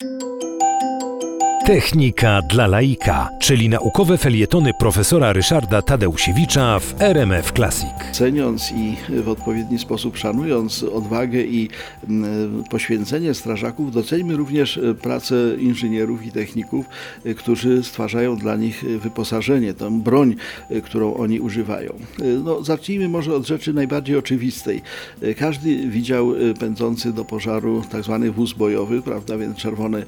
thank you Technika dla laika, czyli naukowe felietony profesora Ryszarda Tadeusiewicza w RMF Classic. Ceniąc i w odpowiedni sposób szanując odwagę i mm, poświęcenie strażaków, doceńmy również e, pracę inżynierów i techników, e, którzy stwarzają dla nich wyposażenie, tę broń, e, którą oni używają. No, zacznijmy może od rzeczy najbardziej oczywistej. Każdy widział pędzący do pożaru tak zwany wóz bojowy, prawda, więc czerwony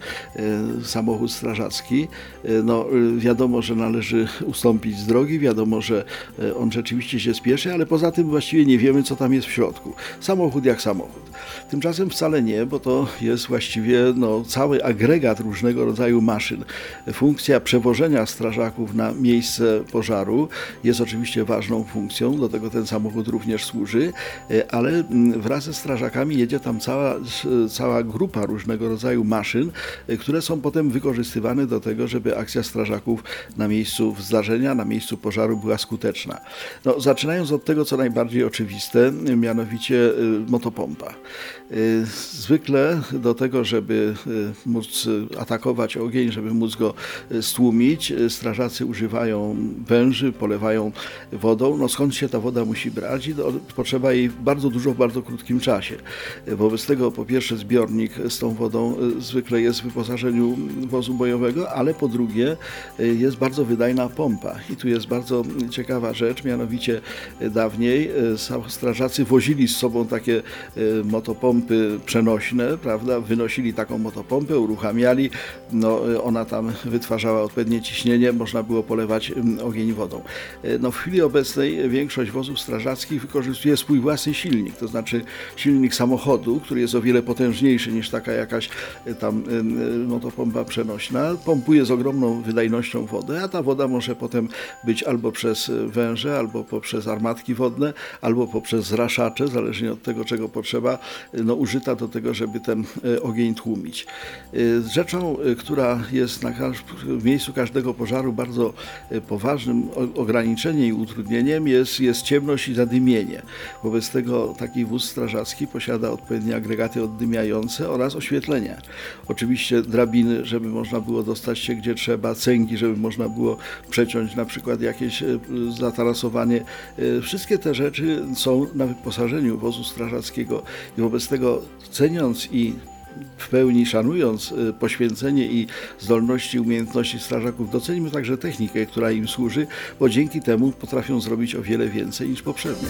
samochód strażacki. E, No, e, wiadomo, że należy ustąpić z drogi, wiadomo, że e, on rzeczywiście się spieszy, ale poza tym właściwie nie wiemy, co tam jest w środku. Samochód jak samochód. Tymczasem wcale nie, bo to jest właściwie no, cały agregat różnego rodzaju maszyn. Funkcja przewożenia strażaków na miejsce pożaru jest oczywiście ważną funkcją, do tego ten samochód również służy, ale mm, wraz ze strażakami jedzie tam cała, cała grupa różnego rodzaju maszyn, które są potem wykorzystywane do tego, żeby akcja strażaków na miejscu zdarzenia, na miejscu pożaru była skuteczna. No, zaczynając od tego, co najbardziej oczywiste, mianowicie y, motopompa. Y, Zwykle do tego, żeby y, móc atakować ogień, żeby móc go stłumić, strażacy używają węży, polewają wodą. No skąd się ta woda musi brać? Potrzeba jej bardzo dużo w bardzo krótkim czasie. Wobec tego po pierwsze zbiornik z tą wodą zwykle jest w wyposażeniu wozu bojowego, ale po drugie y, jest bardzo wydajna pompa. I tu jest bardzo ciekawa rzecz, mianowicie y, dawniej y, strażacy wozili z sobą takie motopompy przenośne, prawda? Wynosili taką motopompę, uruchamiali, no ona tam wytwarzała odpowiednie ciśnienie, można było polewać ym, ogień wodą. No w chwili obecnej większość wozów strażackich wykorzystuje swój własny silnik, to znaczy silnik samochodu, który jest o wiele potężniejszy niż taka jakaś tam motopompa przenośna, pompuje z ogromną wydajnością wodę, a ta woda może potem być albo przez węże, albo poprzez armatki wodne, albo poprzez zraszacze, zależnie od tego, czego potrzeba, no, użyta do tego, żeby ten y, ogień tłumić. Y, Rzeczą, y, która jest na w miejscu każdego pożaru bardzo poważnym ograniczeniem i utrudnieniem jest, jest ciemność i zadymienie. Wobec tego taki wóz strażacki posiada odpowiednie agregaty oddymiające oraz oświetlenie. Oczywiście drabiny, żeby można było dostać się gdzie trzeba, cęgi, żeby można było przeciąć na przykład jakieś y, zatarasowanie. Y, Wszystkie te rzeczy są na wyposażeniu wozu strażackiego i wobec tego ceniąc i w pełni szanując y, poświęcenie i zdolności umiejętności strażaków, docenimy także technikę, która im służy, bo dzięki temu potrafią zrobić o wiele więcej niż poprzednio.